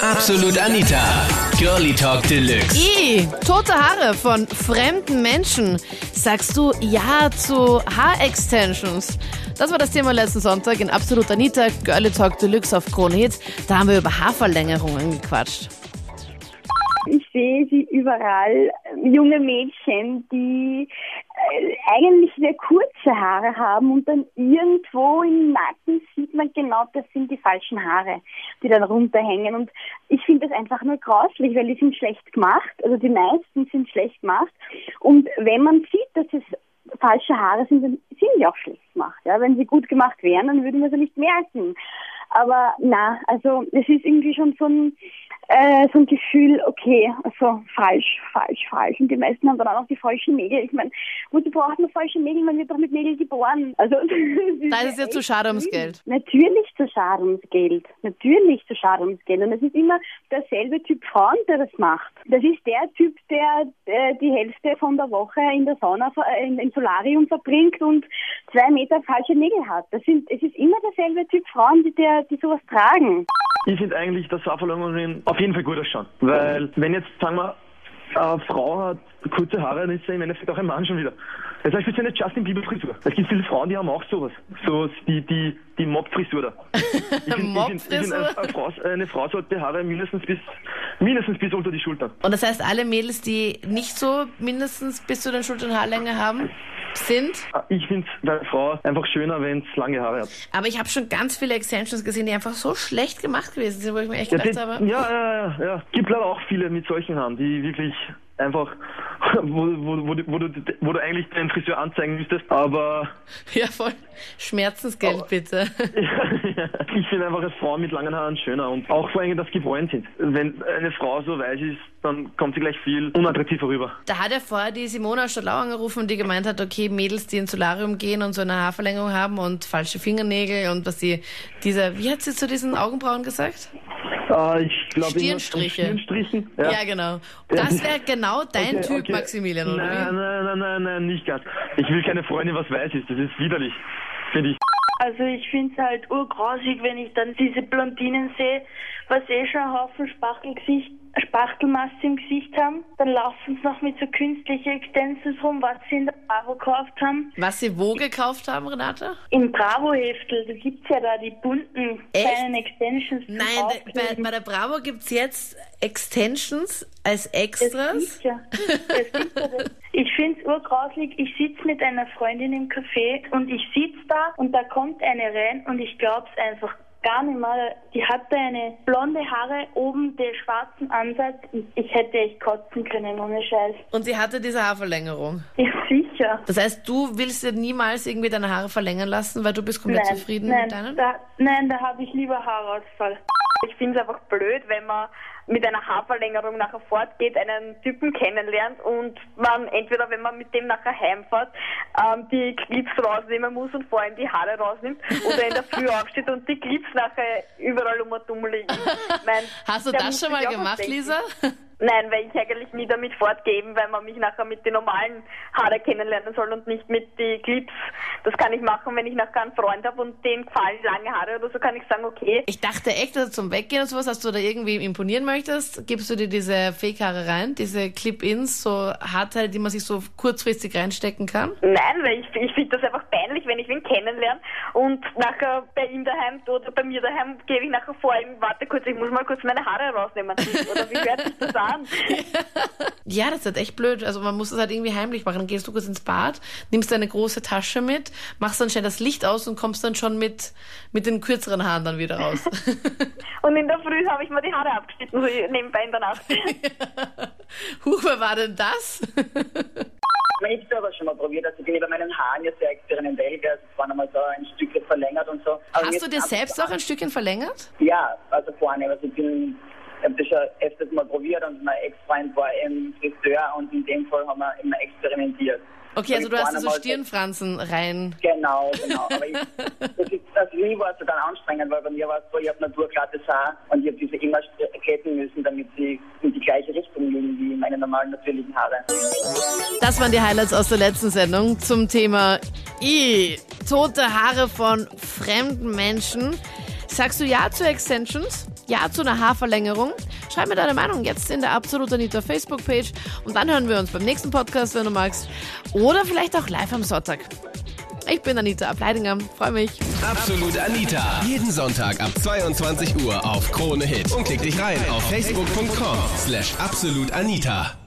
Absolut Anita. Girlie Talk Deluxe. I, tote Haare von fremden Menschen. Sagst du Ja zu Haarextensions? Das war das Thema letzten Sonntag in Absolut Anita, Girlie Talk Deluxe auf Krone Hits. Da haben wir über Haarverlängerungen gequatscht. Ich sehe sie überall, junge Mädchen, die eigentlich sehr kurze Haare haben und dann irgendwo im Nacken sieht man genau, das sind die falschen Haare, die dann runterhängen. Und ich finde das einfach nur grauslich, weil die sind schlecht gemacht, also die meisten sind schlecht gemacht. Und wenn man sieht, dass es falsche Haare sind, dann sind die auch schlecht gemacht. Ja? Wenn sie gut gemacht wären, dann würden wir sie nicht merken. Aber na, also es ist irgendwie schon so ein äh, so ein Gefühl, okay, also falsch, falsch, falsch. Und die meisten haben dann auch noch die falschen Nägel. Ich meine, wozu braucht man falsche Nägel? Man wird doch mit Nägeln geboren. Also Da ist es ja zu schade ums Geld. Natürlich zu schade ums Geld. Natürlich zu schade ums Geld. Und es ist immer derselbe Typ Frauen, der das macht. Das ist der Typ, der äh, die Hälfte von der Woche in der Sauna, äh, in, im Solarium verbringt und zwei Meter falsche Nägel hat. Das sind, es ist immer derselbe Typ Frauen, die, der, die sowas tragen. Ich finde eigentlich, dass Haarverlängerungen auf jeden Fall gut ausschauen. Weil, wenn jetzt, sagen wir, eine Frau hat kurze Haare, dann ist sie im Endeffekt auch ein Mann schon wieder. Das heißt, wir sind eine Justin Bieber Frisur. Es gibt viele Frauen, die haben auch sowas. So die, die, die Mob-Frisur da. Ich find, ich find, ich find, eine, eine, Frau, eine Frau sollte Haare mindestens bis, mindestens bis unter die Schultern. Und das heißt, alle Mädels, die nicht so mindestens bis zu den Schultern Haarlänge haben, sind. Ich finde es bei Frau einfach schöner, wenn es lange Haare hat. Aber ich habe schon ganz viele Extensions gesehen, die einfach so schlecht gemacht gewesen sind, wo ich mir echt Ja, gedacht die, habe. ja, ja, ja, ja. Gibt leider auch viele mit solchen Haaren, die wirklich einfach, wo, wo, wo, du- wo, du, wo du eigentlich den Friseur anzeigen müsstest, aber Ja, voll. Schmerzensgeld, Aber- bitte. ich finde einfach als Frau mit langen Haaren schöner und auch vor allem, dass sie gewollt sind. Wenn eine Frau so weiß ist, dann kommt sie gleich viel unattraktiver rüber. Da hat ja vorher die Simona Stadlau angerufen, die gemeint hat, okay, Mädels, die ins Solarium gehen und so eine Haarverlängerung haben und falsche Fingernägel und was sie, dieser, wie hat sie zu diesen Augenbrauen gesagt? Äh, ich glaube Stirnstriche. Stirnstrichen. Ja, genau. Das wäre genau dein Okay, Typ, okay. Maximilian, oder Nein, nein, nein, nein, nein, nicht ganz. Ich will keine Freundin, was weiß ist. Das ist widerlich, finde ich. Also ich finde es halt urgrausig, wenn ich dann diese Blondinen sehe, was eh schon einen Haufen Spachtelgesicht, Spachtelmasse im Gesicht haben. Dann laufen sie noch mit so künstlichen Extensions rum, was sie in der Bravo gekauft haben. Was sie wo gekauft haben, Renate? Im Bravo-Heftel, da gibt's ja da die bunten Echt? kleinen Extensions. Nein, bei, bei der Bravo gibt's jetzt Extensions als Extras. gibt's ja. Das gibt's ja das. Es urgrausig. Ich sitz mit einer Freundin im Café und ich sitz da und da kommt eine rein und ich glaub's einfach gar nicht mal. Die hatte eine blonde Haare, oben den schwarzen Ansatz. Ich hätte echt kotzen können, ohne Scheiß. Und sie hatte diese Haarverlängerung. Ja, sicher. Das heißt, du willst dir niemals irgendwie deine Haare verlängern lassen, weil du bist komplett nein, zufrieden nein, mit deinen? Da, nein, da habe ich lieber Haarausfall. Ich finde es einfach blöd, wenn man mit einer Haarverlängerung nachher fortgeht, einen Typen kennenlernt und man entweder, wenn man mit dem nachher heimfährt, ähm, die Clips rausnehmen muss und vor allem die Haare rausnimmt oder in der Früh aufsteht und die Clips nachher überall um und um liegen. Mein, Hast du da das schon mal gemacht, denken. Lisa? Nein, weil ich eigentlich nie damit fortgeben, weil man mich nachher mit den normalen Haare kennenlernen soll und nicht mit die Clips. Das kann ich machen, wenn ich nachher einen Freund habe und dem gefallen lange Haare oder so, kann ich sagen, okay, Ich dachte echt, dass zum Weggehen und sowas, dass du da irgendwie imponieren möchtest, gibst du dir diese Fake-Haare rein, diese Clip-Ins, so Haarteile, die man sich so kurzfristig reinstecken kann? Nein, weil ich, ich finde das einfach peinlich, wenn ich wen kennenlerne und nachher bei ihm daheim oder bei mir daheim gebe ich nachher vor ihm, warte kurz, ich muss mal kurz meine Haare rausnehmen. Oder wie hört sich das an? Ja, das ist halt echt blöd. Also man muss das halt irgendwie heimlich machen. Dann gehst du kurz ins Bad, nimmst deine große Tasche mit, machst dann schnell das Licht aus und kommst dann schon mit, mit den kürzeren Haaren dann wieder raus. Und in der Früh habe ich mir die Haare abgeschnitten, so nebenbei in der Nacht. Huch, wer war denn das? Ich habe aber schon mal probiert, also ich bin bei meinen Haaren jetzt sehr experimentell, also es waren einmal so ein Stück verlängert und so. Aber Hast du dir selbst auch ein Stückchen verlängert? Ja, also vorne, also ich bin, ich habe das schon öfters mal probiert und mein Ex-Freund war im Friseur und in dem Fall haben wir immer experimentiert. Okay, also du hast so einmal Stirnfransen rein. Genau, genau. Aber ich, das ist, das mich war es dann anstrengend, weil bei mir war es so, ich habe naturglattes Haar und ich habe diese immer ketten müssen, damit sie in die gleiche Richtung liegen wie meine normalen natürlichen Haare. Das waren die Highlights aus der letzten Sendung zum Thema I, tote Haare von fremden Menschen. Sagst du Ja zu Extensions? Ja zu einer Haarverlängerung? Schreib mir deine Meinung jetzt in der Absolut Anita Facebook-Page und dann hören wir uns beim nächsten Podcast, wenn du magst. Oder vielleicht auch live am Sonntag. Ich bin Anita Ableidinger, freue mich. Absolut Anita. Jeden Sonntag ab 22 Uhr auf Krone Hit. Und klick dich rein auf facebook.com slash absolutanita.